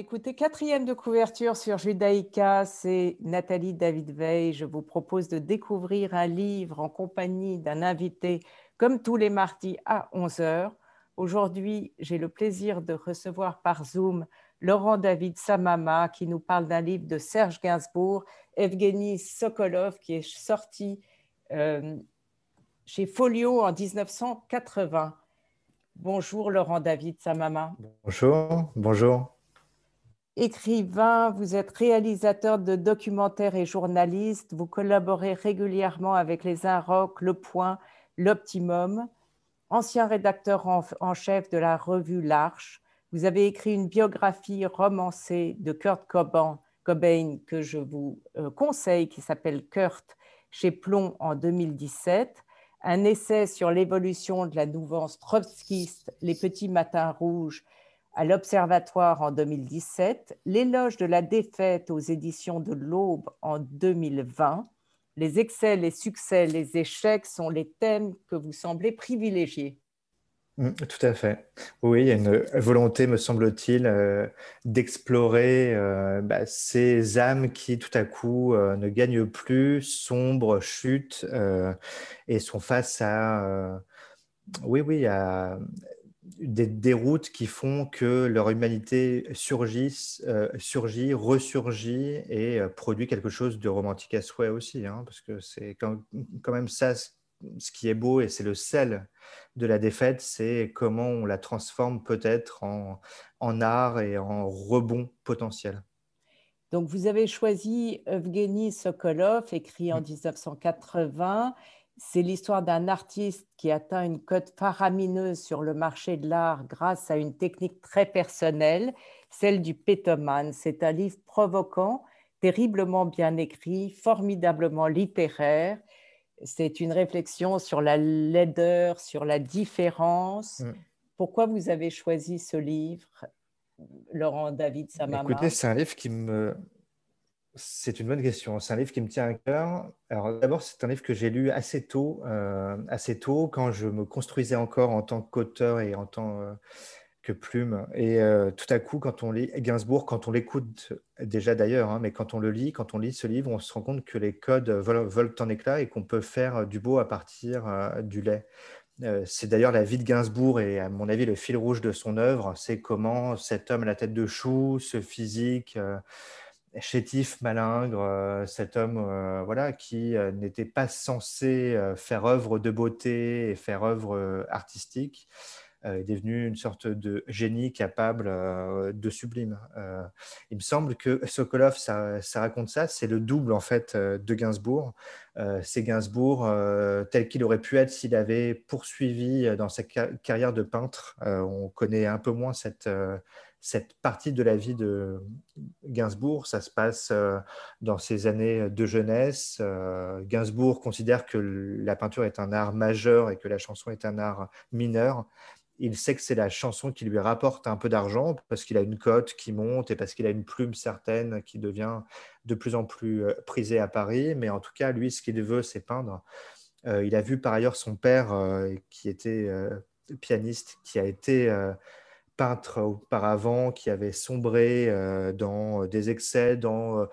Écoutez quatrième de couverture sur Judaïka, c'est Nathalie David Veil. Je vous propose de découvrir un livre en compagnie d'un invité comme tous les mardis à 11h. Aujourd'hui, j'ai le plaisir de recevoir par Zoom Laurent David Samama qui nous parle d'un livre de Serge Gainsbourg, Evgeny Sokolov, qui est sorti euh, chez Folio en 1980. Bonjour Laurent David Samama. Bonjour, bonjour écrivain, vous êtes réalisateur de documentaires et journaliste, vous collaborez régulièrement avec les Inrocks, Le Point, L'Optimum, ancien rédacteur en, chef de la revue L'Arche. Vous avez écrit une biographie romancée de Kurt Cobain, que je vous euh, conseille, qui s'appelle Kurt chez Plomb en 2017 un essai sur l'évolution de la mouvance trotskiste, Les Petits Matins Rouges, à l'Observatoire en 2017, l'éloge de la défaite aux éditions de l'Aube en 2020. Les excès, les succès, les échecs sont les thèmes que vous semblez privilégier. Mm, tout à fait. Oui, il y a une volonté, me semble-t-il, euh, d'explorer euh, bah, ces âmes qui, tout à coup, euh, ne gagnent plus, sombrent, chutent et sont face à, oui, oui, à des déroutes qui font que leur humanité surgit, euh, surgit ressurgit et euh, produit quelque chose de romantique à souhait aussi, hein, parce que c'est quand, même ça ce qui est beau et c'est le sel de la défaite, c'est comment on la transforme peut-être en, en art et en rebond potentiel. Donc vous avez choisi Evgeny Sokolov, écrit en 1980 mm. C'est l'histoire d'un artiste qui atteint une cote faramineuse sur le marché de l'art grâce à une technique très personnelle, celle du pétoman. C'est un livre provoquant, terriblement bien écrit, formidablement littéraire. C'est une réflexion sur la laideur, sur la différence. Mm. Pourquoi vous avez choisi ce livre, Laurent David Samama? Écoutez, c'est un livre qui me, c'est une bonne question. C'est un livre qui me tient à cœur. Alors d'abord, c'est un livre que j'ai lu assez tôt, euh, assez tôt, quand je me construisais encore en tant qu'auteur et en tant euh, que plume. Et euh, tout à coup, quand on lit Gainsbourg, quand on l'écoute déjà d'ailleurs, hein, mais quand on le lit, quand on lit ce livre, on se rend compte que les codes volent, en éclats et qu'on peut faire du beau à partir du lait. C'est d'ailleurs la vie de Gainsbourg et à mon avis le fil rouge de son œuvre, c'est comment cet homme à la tête de chou, ce physique, chétif, malingre, euh, cet homme euh, voilà, qui euh, n'était pas censé faire œuvre de beauté et faire œuvre artistique, est devenu une sorte de génie capable de sublime. il me semble que Sokolov, ça, ça raconte ça, c'est le double en fait de Gainsbourg. c'est Gainsbourg tel qu'il aurait pu être s'il avait poursuivi dans sa carrière de peintre. on connaît un peu moins cette cette partie de la vie de Gainsbourg, ça se passe euh, dans ses années de jeunesse. Euh, Gainsbourg considère que la peinture est un art majeur et que la chanson est un art mineur. Il sait que c'est la chanson qui lui rapporte un peu d'argent parce qu'il a une cote qui monte et parce qu'il a une plume certaine qui devient de plus en plus euh, prisée à Paris. Mais en tout cas, lui, ce qu'il veut, c'est peindre. il a vu par ailleurs son père, qui était pianiste, qui a été peintre auparavant qui avait sombré euh, dans des excès, dans, euh,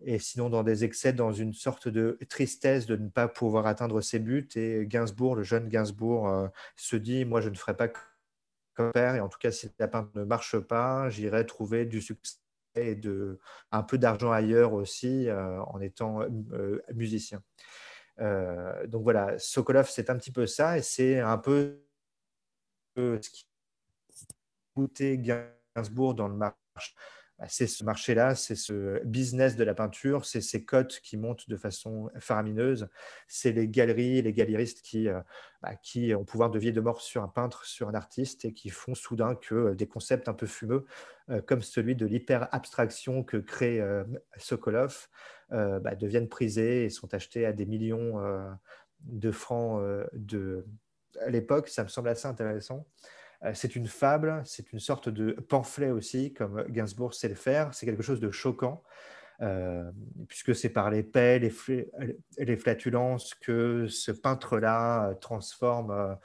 et sinon dans des excès, dans une sorte de tristesse de ne pas pouvoir atteindre ses buts. Et Gainsbourg, le jeune Gainsbourg, euh, se dit, moi je ne ferai pas comme père, et en tout cas si la peinture ne marche pas, j'irai trouver du succès et de, un peu d'argent ailleurs aussi en étant musicien. donc voilà, Sokolov, c'est un petit peu ça, et c'est un peu ce qui goûter Gainsbourg dans le marché, bah, c'est ce marché-là, c'est ce business de la peinture, c'est ces cotes qui montent de façon faramineuse, c'est les galeries, les galéristes qui, euh, bah, qui ont pouvoir de vie et de mort sur un peintre, sur un artiste et qui font soudain que euh, des concepts un peu fumeux, euh, comme celui de l'hyper-abstraction que crée Sokolov, bah, deviennent prisés et sont achetés à des millions de francs de... l'époque. Ça me semble assez intéressant. Euh, c'est une fable, c'est une sorte de pamphlet aussi, comme Gainsbourg sait le faire. C'est quelque chose de choquant, euh, puisque c'est par les paix, les, flatulences que ce peintre-là euh, transforme,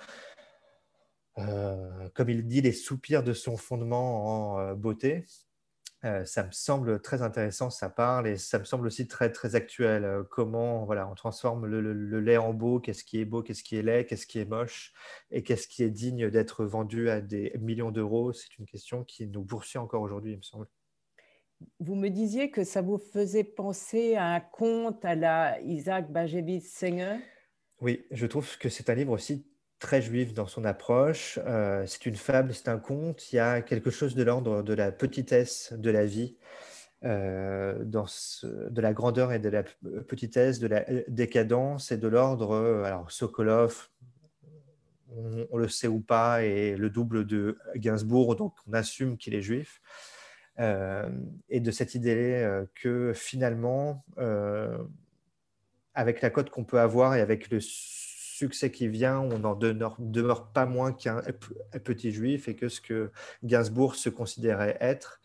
comme il dit, les soupirs de son fondement en beauté. Euh, ça me semble très intéressant, ça parle, et ça me semble aussi très, très actuel. Euh, comment voilà, on transforme le, lait en beau, qu'est-ce qui est beau, qu'est-ce qui est laid, qu'est-ce qui est moche, et qu'est-ce qui est digne d'être vendu à des millions d'euros. C'est une question qui nous poursuit encore aujourd'hui, il me semble. Vous me disiez que ça vous faisait penser à un conte à la Isaac Bashevis Singer? Oui, je trouve que c'est un livre aussi très juif dans son approche. Euh, c'est une fable, c'est un conte. Il y a quelque chose de l'ordre de la petitesse de la vie, euh, de la grandeur et de la petitesse, de la décadence et de l'ordre. Euh, alors, Sokolov, on, le sait ou pas, est le double de Gainsbourg, donc on assume qu'il est juif. et de cette idée que finalement, avec la cote qu'on peut avoir et avec le succès qui vient, on n'en demeure, pas moins qu'un petit juif et que ce que Gainsbourg se considérait être.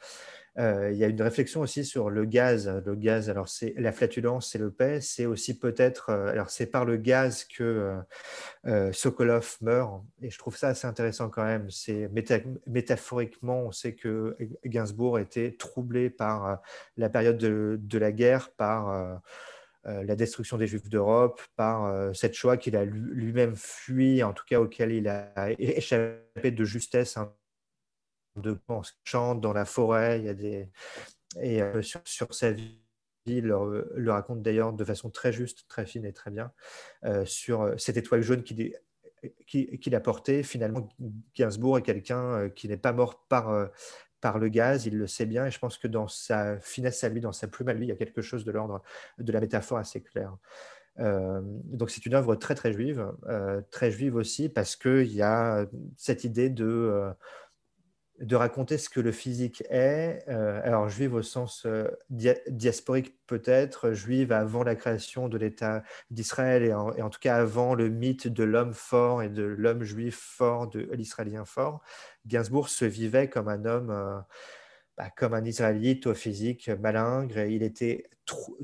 Euh, il y a une réflexion aussi sur le gaz. Le gaz, alors c'est la flatulence, c'est le paix, c'est aussi peut-être, euh, alors c'est par le gaz que euh, Sokolov meurt, et je trouve ça assez intéressant quand même. C'est métaphoriquement, on sait que Gainsbourg était troublé par la période de, la guerre, par la destruction des Juifs d'Europe, par euh, cette choix qu'il a lui-même fui, en tout cas auquel il a échappé de justesse, hein, de chante dans la forêt, il y a des... et euh, sur, sa vie, il le, raconte d'ailleurs de façon très juste, très fine et très bien, sur cette étoile jaune qu'il qui, a portée. Finalement, Gainsbourg est quelqu'un qui n'est pas mort par, par le gaz, il le sait bien, et je pense que dans sa finesse à lui, dans sa plume à lui, il y a quelque chose de l'ordre de la métaphore assez clair. Euh, donc c'est une œuvre très très juive, euh, très juive aussi parce qu'il y a cette idée de, euh, de raconter ce que le physique est. alors juive au sens diasporique peut-être, juive avant la création de l'État d'Israël et, en tout cas avant le mythe de l'homme fort et de l'homme juif fort, de l'Israélien fort. Gainsbourg se vivait comme un homme, euh, bah, comme un Israélite au physique malingre. Et il était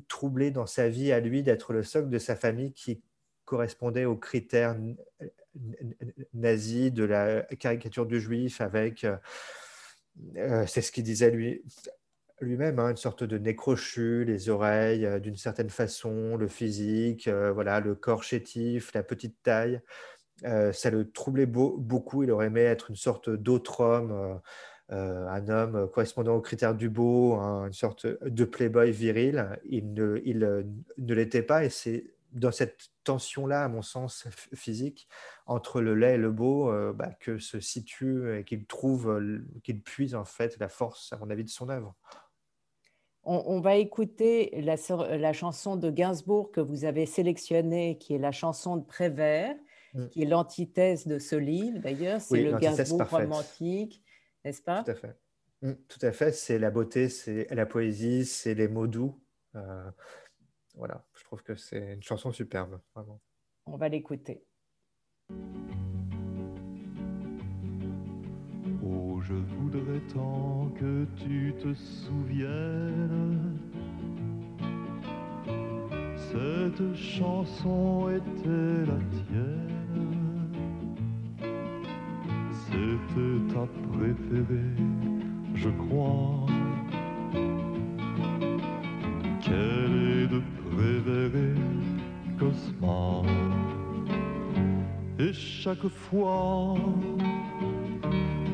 troublé dans sa vie à lui d'être le socle de sa famille qui correspondait aux critères nazis de la caricature du juif avec, euh, euh, c'est ce qu'il disait lui, lui-même, hein, une sorte de nez crochu, les oreilles d'une certaine façon, le physique, voilà, le corps chétif, la petite taille. Euh, ça le troublait beaucoup. Il aurait aimé être une sorte d'autre homme, euh, euh, un homme correspondant aux critères du beau, une sorte de playboy viril. Il ne, il, ne l'était pas et c'est dans cette tension-là, à mon sens, physique, entre le laid et le beau, bah, que se situe et qu'il trouve, qu'il puise en fait la force, à mon avis, de son œuvre. On, va écouter la, la, chanson de Gainsbourg que vous avez sélectionnée, qui est la chanson de Prévert. Mm. qui est l'antithèse de ce livre d'ailleurs, c'est le Gainsbourg romantique, n'est-ce pas? Tout à fait. Mm, tout à fait, c'est la beauté, c'est la poésie, c'est les mots doux. Euh, voilà, je trouve que c'est une chanson superbe, vraiment. On va l'écouter. Oh, je voudrais tant que tu te souviennes cette chanson était la tienne. C'était ta préférée, je crois. Quelle est de préférée, Cosma. Et chaque fois,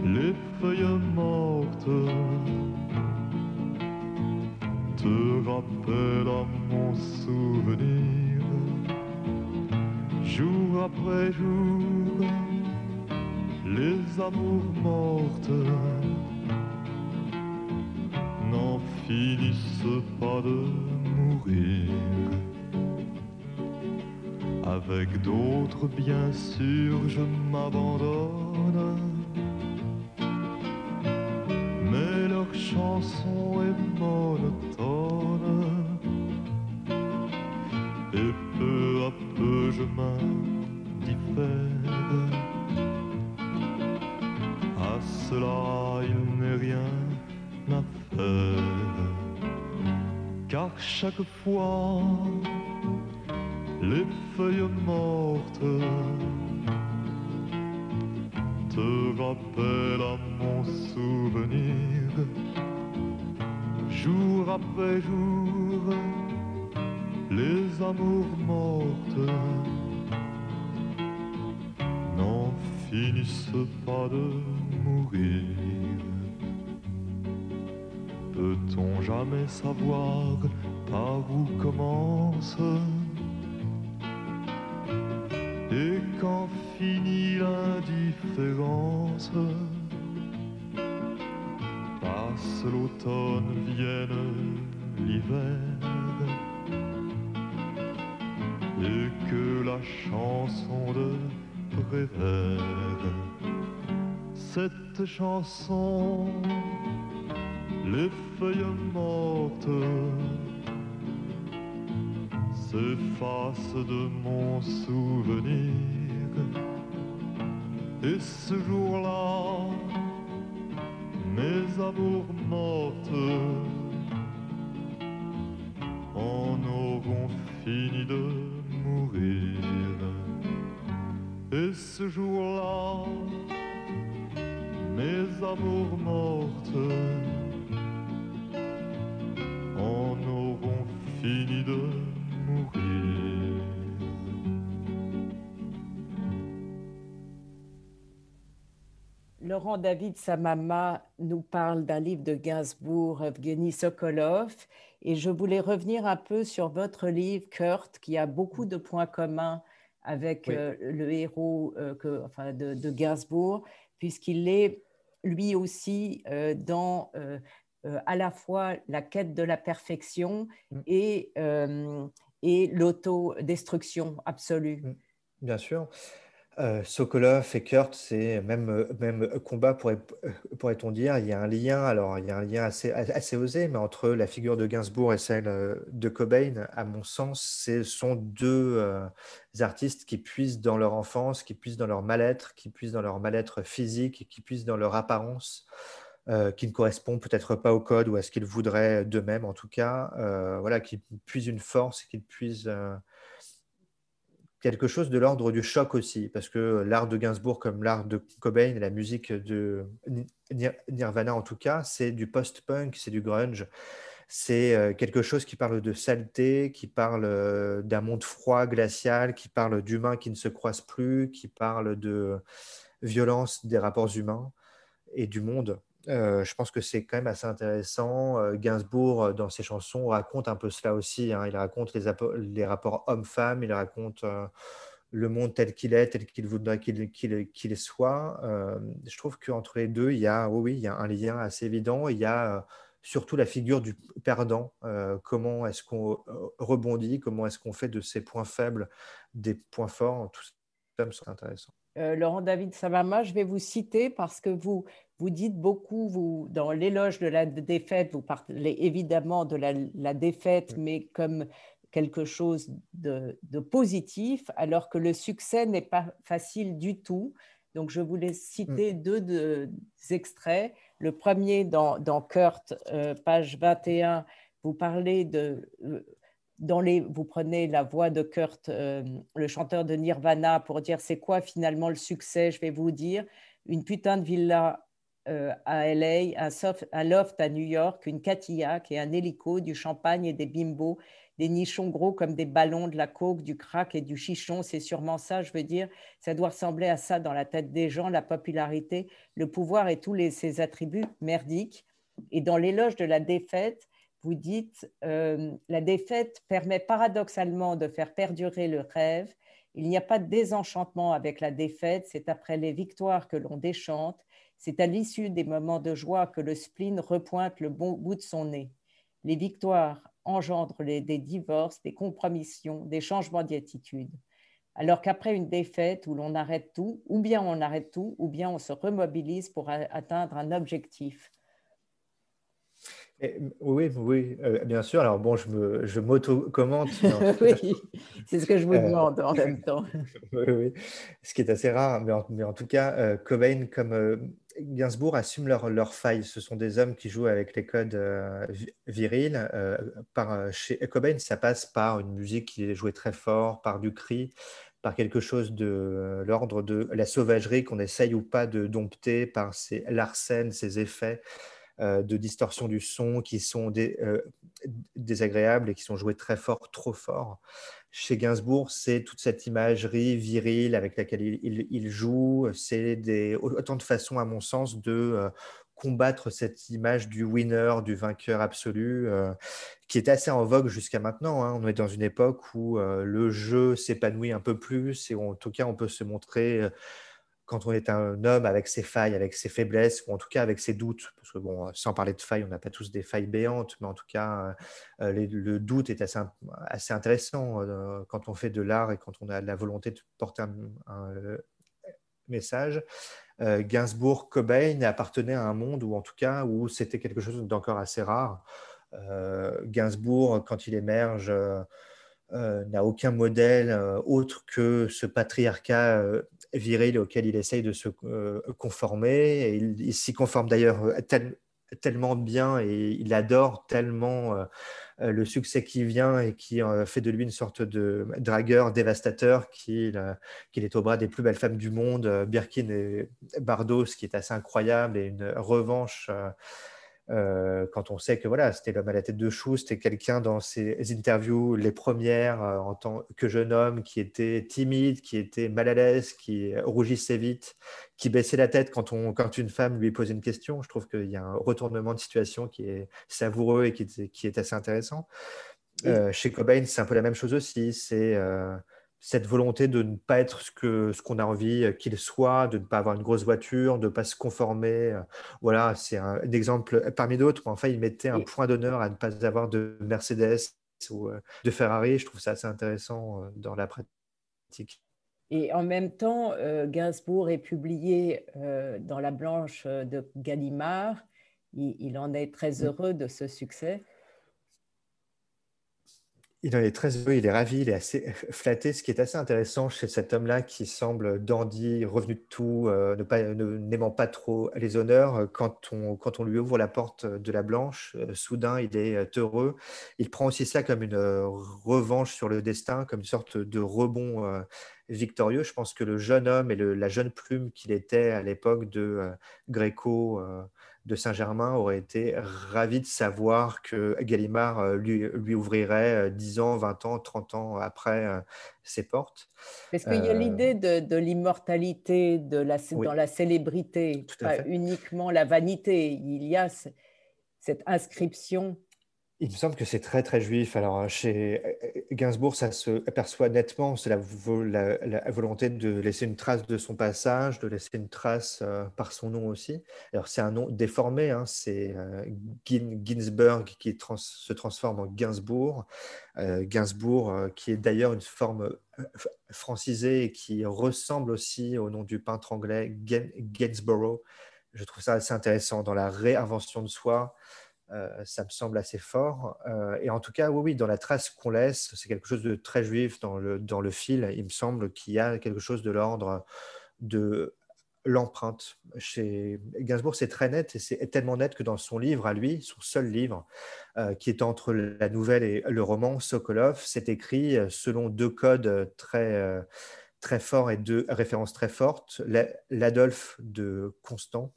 les feuilles mortes te rappellent à mon souvenir, jour après jour, les amours mortes n'en finissent pas de Avec d'autres, bien sûr, je m'abandonne. Mais leur chanson est monotone. Et peu à peu je m'indiffère. À cela il n'est rien à faire. Car chaque fois les feuilles mortes te rappellent à mon souvenir après jour, les amours mortes n'en finissent pas de mourir. Peut-on jamais savoir par où commence et quand finit l'indifférence? Passe l'automne, vienne l'hiver et que la chanson de Prévert cette chanson les feuilles mortes s'effacent de mon souvenir. Et ce jour-là, mes amours mortes en auront fini de mourir. Et ce jour-là, mes amours mortes Laurent David Samama nous parle d'un livre de Gainsbourg, Evgeny Sokolov, et je voulais revenir un peu sur votre livre, Kurt, qui a beaucoup de points communs avec Oui. euh, le héros euh, que, enfin, de, de Gainsbourg, puisqu'il est lui aussi euh, dans à la fois la quête de la perfection Mm. et, et l'autodestruction absolue. Mm. Bien sûr. Euh, Sokolov et Kurt, c'est même, même combat, pourrait- euh, pourrait-on dire. Il y a un lien, alors il y a un lien assez, assez osé, mais entre la figure de Gainsbourg et celle euh, de Cobain, à mon sens, ce sont deux artistes qui puisent dans leur enfance, qui puisent dans leur mal-être, qui puisent dans leur mal-être physique, qui puisent dans leur apparence, qui ne correspond peut-être pas au code ou à ce qu'ils voudraient d'eux-mêmes, en tout cas, voilà, qui puisent une force, qui puisent quelque chose de l'ordre du choc aussi, parce que l'art de Gainsbourg, comme l'art de Cobain, la musique de Nir- Nirvana en tout cas, c'est du post-punk, c'est du grunge, c'est euh, quelque chose qui parle de saleté, qui parle euh, d'un monde froid, glacial, qui parle d'humains qui ne se croisent plus, qui parle de violence des rapports humains et du monde. Je pense que c'est quand même assez intéressant. Euh, Gainsbourg, dans ses chansons, raconte un peu cela aussi. hein. Il raconte les, appo- les rapports homme-femme, il raconte le monde tel qu'il est, tel qu'il voudrait qu'il soit. Je trouve qu'entre les deux, il y a, oui, il y a un lien assez évident. Il y a surtout la figure du perdant. Comment est-ce qu'on rebondit Comment est-ce qu'on fait de ses points faibles des points forts Tout ça me semble intéressant. Laurent David Samama, je vais vous citer parce que vous, vous dites beaucoup, vous, dans l'éloge de la défaite, vous parlez évidemment de la, la défaite, Mm. mais comme quelque chose de, de positif, alors que le succès n'est pas facile du tout. Donc, je voulais citer deux de- extraits. Le premier, dans, dans Kurt, euh, page 21, vous parlez de... euh, dans les, vous prenez la voix de Kurt, euh, le chanteur de Nirvana, pour dire c'est quoi finalement le succès. Je vais vous dire une putain de villa à LA, un, soft- un loft à New York, une Cadillac et un hélico, du champagne et des bimbos, des nichons gros comme des ballons, de la coke, du crack et du chichon. C'est sûrement ça, je veux dire. Ça doit ressembler à ça dans la tête des gens, la popularité, le pouvoir et tous les, ses attributs merdiques. Et dans l'éloge de la défaite, vous dites euh, la défaite permet paradoxalement de faire perdurer le rêve. Il n'y a pas de désenchantement avec la défaite, c'est après les victoires que l'on déchante, c'est à l'issue des moments de joie que le spleen repointe le bon bout de son nez. Les victoires engendrent les- des divorces, des compromissions, des changements d'attitude. Alors qu'après une défaite où l'on arrête tout, ou bien on arrête tout, ou bien on se remobilise pour atteindre un objectif. Et- oui, oui, euh, bien sûr. Alors bon, je me, je m'auto-commente. oui, c'est ce que je vous Euh, demande en même temps. oui, oui. Ce qui est assez rare, mais en, mais en tout cas, euh, Cobain comme euh, Gainsbourg assument leurs leurs failles. Ce sont des hommes qui jouent avec les codes euh, vi- virils. Euh, euh, chez Cobain, ça passe par une musique qui est jouée très fort, par du cri, par quelque chose de l'ordre de la sauvagerie qu'on essaye ou pas de dompter par ses larcènes, ses effets. de distorsion du son qui sont désagréables et qui sont joués très fort, trop fort. Chez Gainsbourg, c'est toute cette imagerie virile avec laquelle il, joue. C'est autant de façons, à mon sens, de combattre cette image du winner, du vainqueur absolu, euh, qui était assez en vogue jusqu'à maintenant. Hein. On est dans une époque où euh, le jeu s'épanouit un peu plus et en tout cas on peut se montrer euh, quand on est un homme avec ses failles, avec ses faiblesses, ou en tout cas avec ses doutes. Parce que bon, sans parler de failles, on n'a pas tous des failles béantes, mais en tout cas, le doute est assez, intéressant quand on fait de l'art et quand on a la volonté de porter un message. Euh, Gainsbourg, Cobain appartenaient à un monde où, en tout cas, où c'était quelque chose d'encore assez rare. Euh, Gainsbourg, quand il émerge, euh, n'a aucun modèle autre que ce patriarcat viril auquel il essaye de se conformer. Et il, s'y conforme d'ailleurs tellement bien et il adore tellement euh, le succès qui vient et qui euh, fait de lui une sorte de dragueur dévastateur qu'il euh, est au bras des plus belles femmes du monde, Birkin et Bardot, ce qui est assez incroyable et une revanche euh, quand on sait que voilà, c'était l'homme à la tête de chou, c'était quelqu'un dans ses interviews, les premières, euh, en tant que jeune homme, qui était timide, qui était mal à l'aise, qui rougissait vite, qui baissait la tête quand, on, quand une femme lui posait une question. Je trouve qu'il y a un retournement de situation qui est savoureux et qui, qui est assez intéressant. Euh, chez Cobain, c'est un peu la même chose aussi. C'est cette volonté de ne pas être ce qu'on ce qu'on a envie euh, qu'il soit, de ne pas avoir une grosse voiture, de ne pas se conformer. Euh, voilà, c'est un, exemple parmi d'autres. Enfin, il mettait un point d'honneur à ne pas avoir de Mercedes ou euh, de Ferrari. Je trouve ça assez intéressant dans la pratique. Et en même temps, Gainsbourg est publié dans La Blanche de Gallimard. il, en est très mmh. heureux de ce succès. Il en est très heureux, il est ravi, il est assez flatté. Ce qui est assez intéressant chez cet homme-là qui semble dandy, revenu de tout, euh, pas, n'aimant pas trop les honneurs, euh, quand on, quand on lui ouvre la porte de la Blanche, euh, soudain il est heureux. Il prend aussi ça comme une revanche sur le destin, comme une sorte de rebond victorieux. Je pense que le jeune homme et la jeune plume qu'il était à l'époque de Gréco de Saint-Germain aurait été ravi de savoir que Gallimard euh, lui, lui ouvrirait 10 euh, ans, 20 ans, 30 ans après euh, ses portes. Parce qu'il y a l'idée de, l'immortalité de la, dans la célébrité, pas uniquement la vanité. Il y a cette inscription il me semble que c'est très très juif. Alors chez Gainsbourg, ça se perçoit nettement. C'est la, volonté de laisser une trace de son passage, de laisser une trace euh, par son nom aussi. Alors c'est un nom déformé. Hein. c'est euh, Ginsberg qui se transforme en Gainsbourg. Euh, Gainsbourg, qui est d'ailleurs une forme francisée et qui ressemble aussi au nom du peintre anglais Gainsborough. Je trouve ça assez intéressant dans la réinvention de soi. Euh, ça me semble assez fort. Euh, et en tout cas, oui, oui, dans la trace qu'on laisse, c'est quelque chose de très juif dans le, dans le fil. Il me semble qu'il y a quelque chose de l'ordre de l'empreinte. Chez Gainsbourg, c'est très net et c'est tellement net que dans son livre à lui, son seul livre, euh, qui est entre la nouvelle et le roman, Sokolov, c'est écrit selon deux codes très, très forts et deux références très fortes. L'Adolphe de Constant,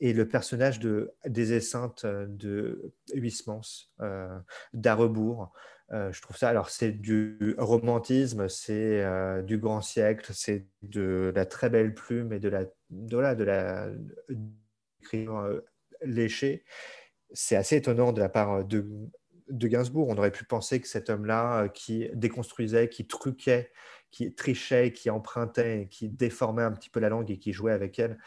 et le personnage de, des Esseintes euh, de Huysmans, euh, d'Arrebourg. Euh, je trouve ça, alors c'est du romantisme, c'est euh, du grand siècle, c'est de la très belle plume et de la, de la, de la léché. C'est assez étonnant de la part de, de Gainsbourg. On aurait pu penser que cet homme-là, qui déconstruisait, qui truquait, qui trichait, qui empruntait, qui déformait un petit peu la langue et qui jouait avec elle,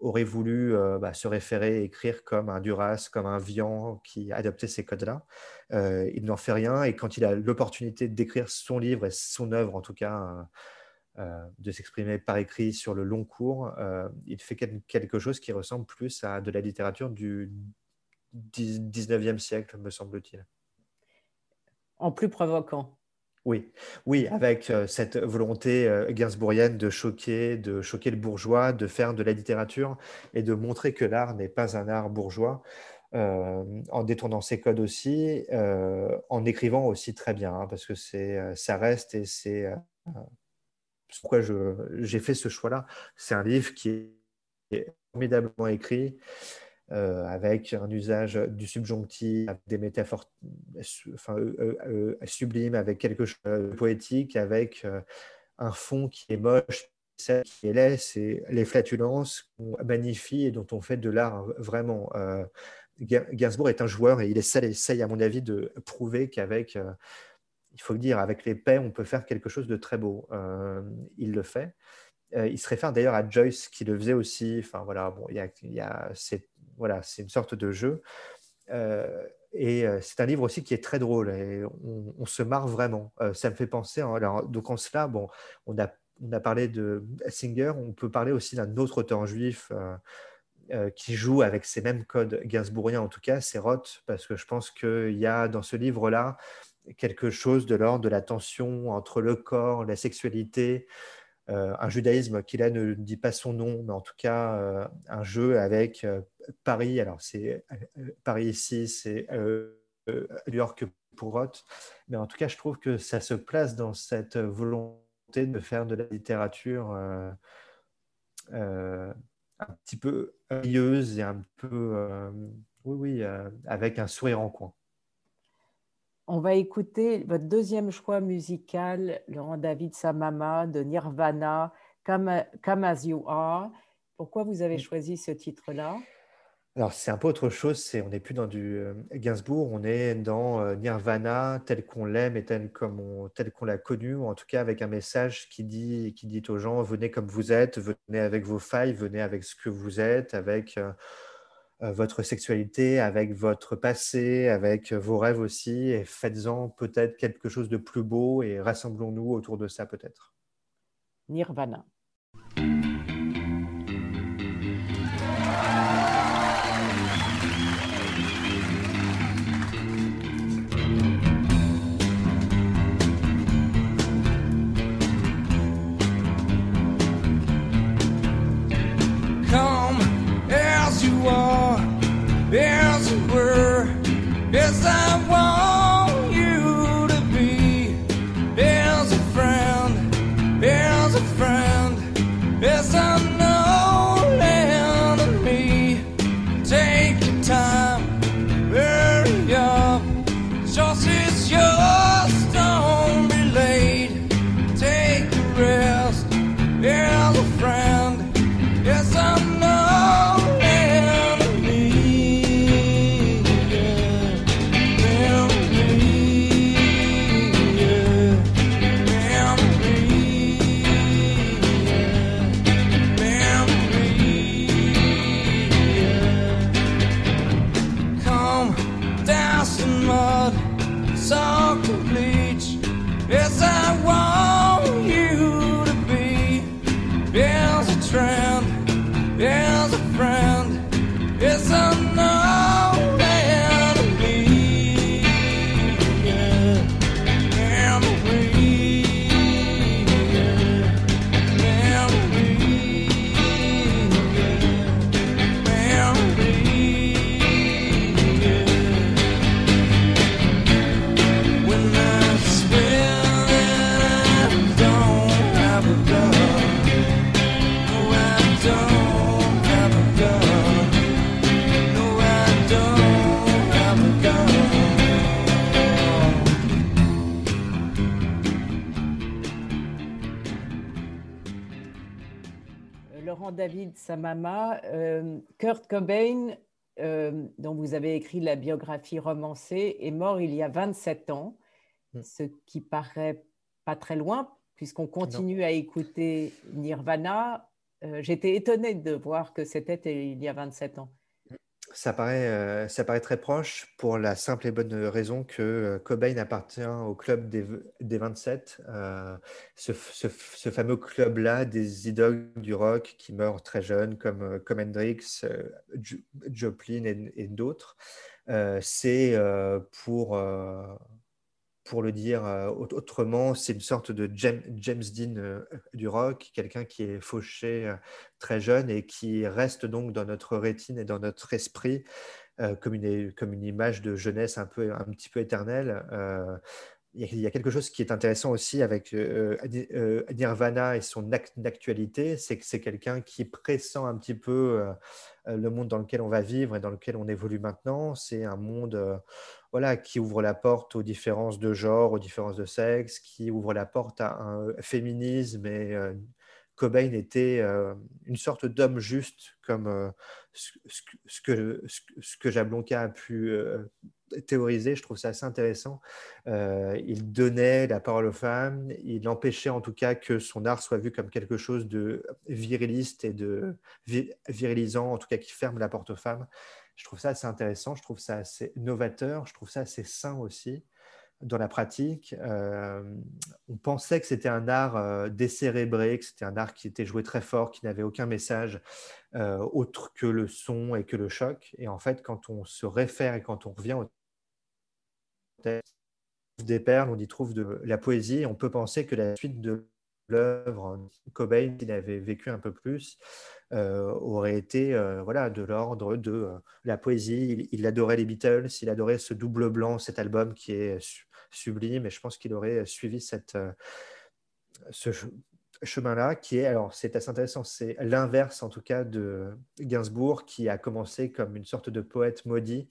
aurait voulu euh, bah, se référer, écrire comme un Duras, comme un Vian qui adoptait ces codes-là. Euh, il n'en fait rien et quand il a l'opportunité d'écrire son livre et son œuvre, en tout cas, euh, de s'exprimer par écrit sur le long cours, il fait quelque chose qui ressemble plus à de la littérature du 19e siècle, me semble-t-il. En plus provoquant. Oui, oui, avec euh, cette volonté euh, gainsbourgienne de choquer, de choquer le bourgeois, de faire de la littérature et de montrer que l'art n'est pas un art bourgeois, euh, en détournant ses codes aussi, en écrivant aussi très bien, hein, parce que c'est, ça reste et c'est pourquoi j'ai fait ce choix-là. C'est un livre qui est formidablement écrit, avec un usage du subjonctif, avec des métaphores enfin, sublimes, avec quelque chose de poétique, avec un fond qui est moche, celle qui est laid, c'est les flatulences qu'on magnifie et dont on fait de l'art vraiment. Euh, Gainsbourg est un joueur et il essaye, à mon avis, de prouver qu'avec, euh, il faut le dire, avec les paix, on peut faire quelque chose de très beau. Euh, il le fait. il se réfère d'ailleurs à Joyce qui le faisait aussi. Enfin voilà, bon, il y a, c'est voilà, c'est une sorte de jeu. et c'est un livre aussi qui est très drôle et on, se marre vraiment. ça me fait penser. Hein, alors, donc en cela, bon, on a on a parlé de Singer, on peut parler aussi d'un autre auteur juif euh, euh, qui joue avec ces mêmes codes gainsbourgiens, en tout cas, c'est Roth, parce que je pense qu'il y a dans ce livre-là quelque chose de l'ordre de la tension entre le corps, la sexualité, euh, un judaïsme qui là ne dit pas son nom, mais en tout cas un jeu avec Paris. Alors c'est Paris ici, c'est New York pour Roth, mais en tout cas je trouve que ça se place dans cette volonté de faire de la littérature euh, euh, un petit peu rieuse et un peu, euh, oui, oui, avec un sourire en coin. On va écouter votre deuxième choix musical, Laurent David Samama de Nirvana, Come, Come As You Are. Pourquoi vous avez choisi ce titre-là? Alors, c'est un peu autre chose. C'est, on n'est plus dans du euh, Gainsbourg, on est dans euh, Nirvana tel qu'on l'aime et tel, comme tel qu'on l'a connu, ou en tout cas avec un message qui dit, qui dit aux gens venez comme vous êtes, venez avec vos failles, venez avec ce que vous êtes, avec euh, votre sexualité, avec votre passé, avec vos rêves aussi, et faites-en peut-être quelque chose de plus beau et rassemblons-nous autour de ça peut-être. Nirvana. mud, so complete. Yes, I want you to be. There's a trend, there's a friend, it's a David Samama, euh, Kurt Cobain, euh, dont vous avez écrit la biographie romancée, est mort il y a 27 ans, hmm. ce qui paraît pas très loin, puisqu'on continue à écouter Nirvana. Euh, j'étais étonnée de voir que c'était il y a 27 ans. Ça paraît, euh, ça paraît très proche pour la simple et bonne raison que euh, Cobain appartient au club des, des 27, euh, ce, ce, fameux club-là des idoles du rock qui meurent très jeunes, comme, comme Hendrix, Joplin et, et d'autres. C'est pour pour le dire euh, autrement, c'est une sorte de James, Dean euh, du rock, quelqu'un qui est fauché euh, très jeune et qui reste donc dans notre rétine et dans notre esprit comme, une, comme une image de jeunesse un, peu, un petit peu éternelle. Il y, a quelque chose qui est intéressant aussi avec euh, euh, Nirvana et son actualité, c'est que c'est quelqu'un qui pressent un petit peu euh, le monde dans lequel on va vivre et dans lequel on évolue maintenant. C'est un monde voilà, qui ouvre la porte aux différences de genre, aux différences de sexe, qui ouvre la porte à un féminisme et Cobain était une sorte d'homme juste, comme ce, que, ce Jablonka a pu théoriser. Je trouve ça assez intéressant. il donnait la parole aux femmes, il empêchait en tout cas que son art soit vu comme quelque chose de viriliste et de virilisant, en tout cas qui ferme la porte aux femmes. Je trouve ça assez intéressant, je trouve ça assez novateur, je trouve ça assez sain aussi dans la pratique, euh, on pensait que c'était un art euh, décérébré, que c'était un art qui était joué très fort, qui n'avait aucun message euh, autre que le son et que le choc. Et en fait, quand on se réfère et quand on revient au texte des perles, on y trouve de la poésie. On peut penser que la suite de l'œuvre, Cobain, qui avait vécu un peu plus, aurait été voilà, de l'ordre de la poésie. Il, adorait les Beatles, il adorait ce double blanc, cet album qui est sublime et je pense qu'il aurait suivi cette, euh, ce chemin-là qui est, alors c'est assez intéressant, c'est l'inverse en tout cas de Gainsbourg qui a commencé comme une sorte de poète maudit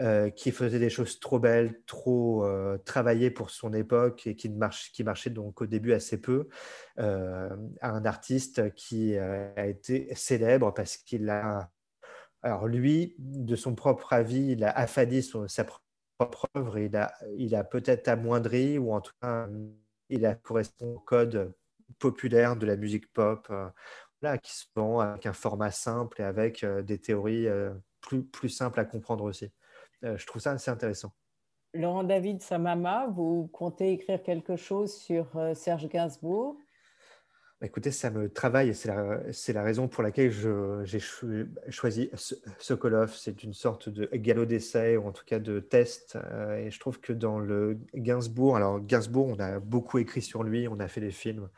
euh, qui faisait des choses trop belles, trop euh, travaillées pour son époque et qui, marche, qui marchait donc au début assez peu, à un artiste qui a été célèbre parce qu'il a alors lui, de son propre avis, il a affadi sa propre œuvre, il a, peut-être amoindri, ou en tout cas, il a correspond au code populaire de la musique pop, euh, qui se vend avec un format simple et avec euh, des théories euh, plus, plus simples à comprendre aussi. je trouve ça assez intéressant. Laurent David Samama, vous comptez écrire quelque chose sur Serge Gainsbourg? Écoutez, ça me travaille c'est la, raison pour laquelle j'ai choisi Sokolov. C'est une sorte de galop d'essai ou en tout cas de test. Euh, et je trouve que dans le Gainsbourg, alors Gainsbourg, on a beaucoup écrit sur lui, on a fait des films,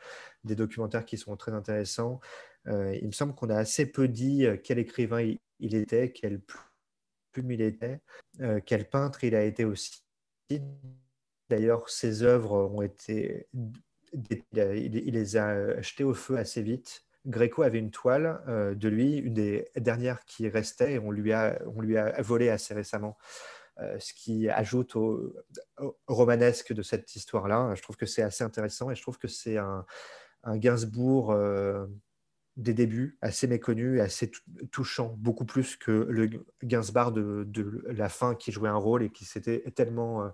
des documentaires qui sont très intéressants. Euh, il me semble qu'on a assez peu dit euh, quel écrivain il, était, quel plume il était, quel peintre il a été aussi. D'ailleurs, ses œuvres ont été il, les a jetés au feu assez vite. Gréco avait une toile euh, de lui, une des dernières qui restait, et on lui a, volé assez récemment. Euh, ce qui ajoute au, romanesque de cette histoire-là. Je trouve que c'est assez intéressant et je trouve que c'est un, Gainsbourg euh, des débuts assez méconnu et assez touchant, beaucoup plus que le Gainsbourg de, de la fin qui jouait un rôle et qui s'était tellement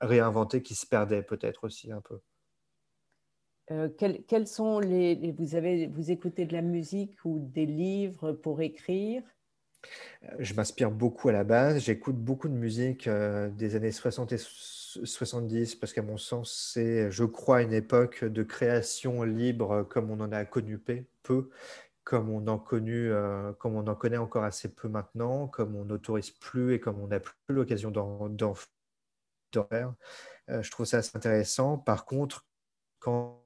réinventé qu'il se perdait peut-être aussi un peu. Euh, quels, sont les, vous avez vous écoutez de la musique ou des livres pour écrire? Euh, Je m'inspire beaucoup à la base. J'écoute beaucoup de musique euh, des années 60 et 70 parce qu'à mon sens, c'est, je crois, une époque de création libre comme on en a connu peu, comme on en connu, comme on en connaît encore assez peu maintenant, comme on n'autorise plus et comme on n'a plus l'occasion d'en faire. je trouve ça assez intéressant. Par contre, quand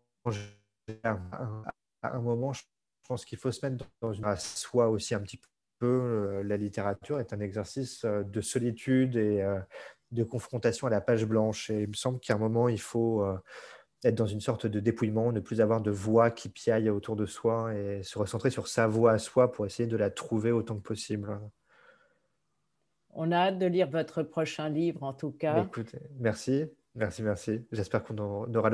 à un moment, je pense qu'il faut se mettre dans une à soi aussi un petit peu. Euh, la littérature est un exercice euh, de solitude et euh, de confrontation à la page blanche. Et il me semble qu'à un moment, il faut être dans une sorte de dépouillement, ne plus avoir de voix qui piaille autour de soi et se recentrer sur sa voix à soi pour essayer de la trouver autant que possible. On a hâte de lire votre prochain livre, en tout cas. Écoutez, merci. Merci, merci. J'espère qu'on aura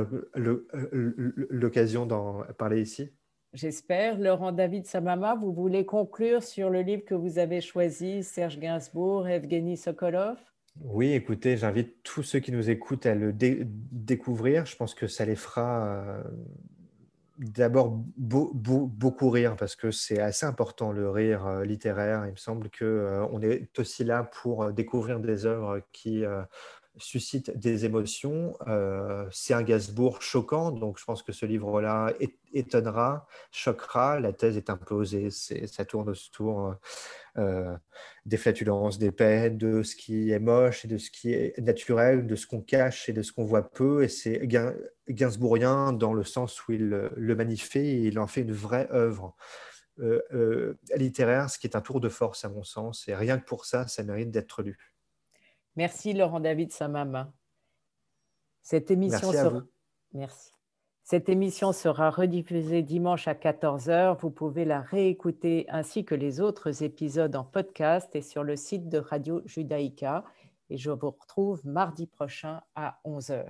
l'occasion d'en parler ici. J'espère. Laurent David Samama, vous voulez conclure sur le livre que vous avez choisi, Serge Gainsbourg, Evgeny Sokolov? Oui, écoutez, j'invite tous ceux qui nous écoutent à le découvrir. Je pense que ça les fera euh, d'abord beaucoup rire parce que c'est assez important le rire euh, littéraire. Il me semble qu'on euh, on est aussi là pour découvrir des œuvres qui suscite des émotions. Euh, c'est un Gainsbourg choquant, donc je pense que ce livre-là étonnera, choquera. La thèse est un peu osée, ça tourne autour euh, des flatulences, des peines, de ce qui est moche et de ce qui est naturel, de ce qu'on cache et de ce qu'on voit peu. Et c'est Gainsbourgien dans le sens où il le magnifie et il en fait une vraie œuvre. Euh, littéraire, ce qui est un tour de force à mon sens, et rien que pour ça, ça mérite d'être lu. Merci Laurent David Samama. Cette émission Merci sera... Merci. Cette émission sera rediffusée dimanche à 14h. Vous pouvez la réécouter ainsi que les autres épisodes en podcast et sur le site de Radio Judaïka. Et je vous retrouve mardi prochain à 11h.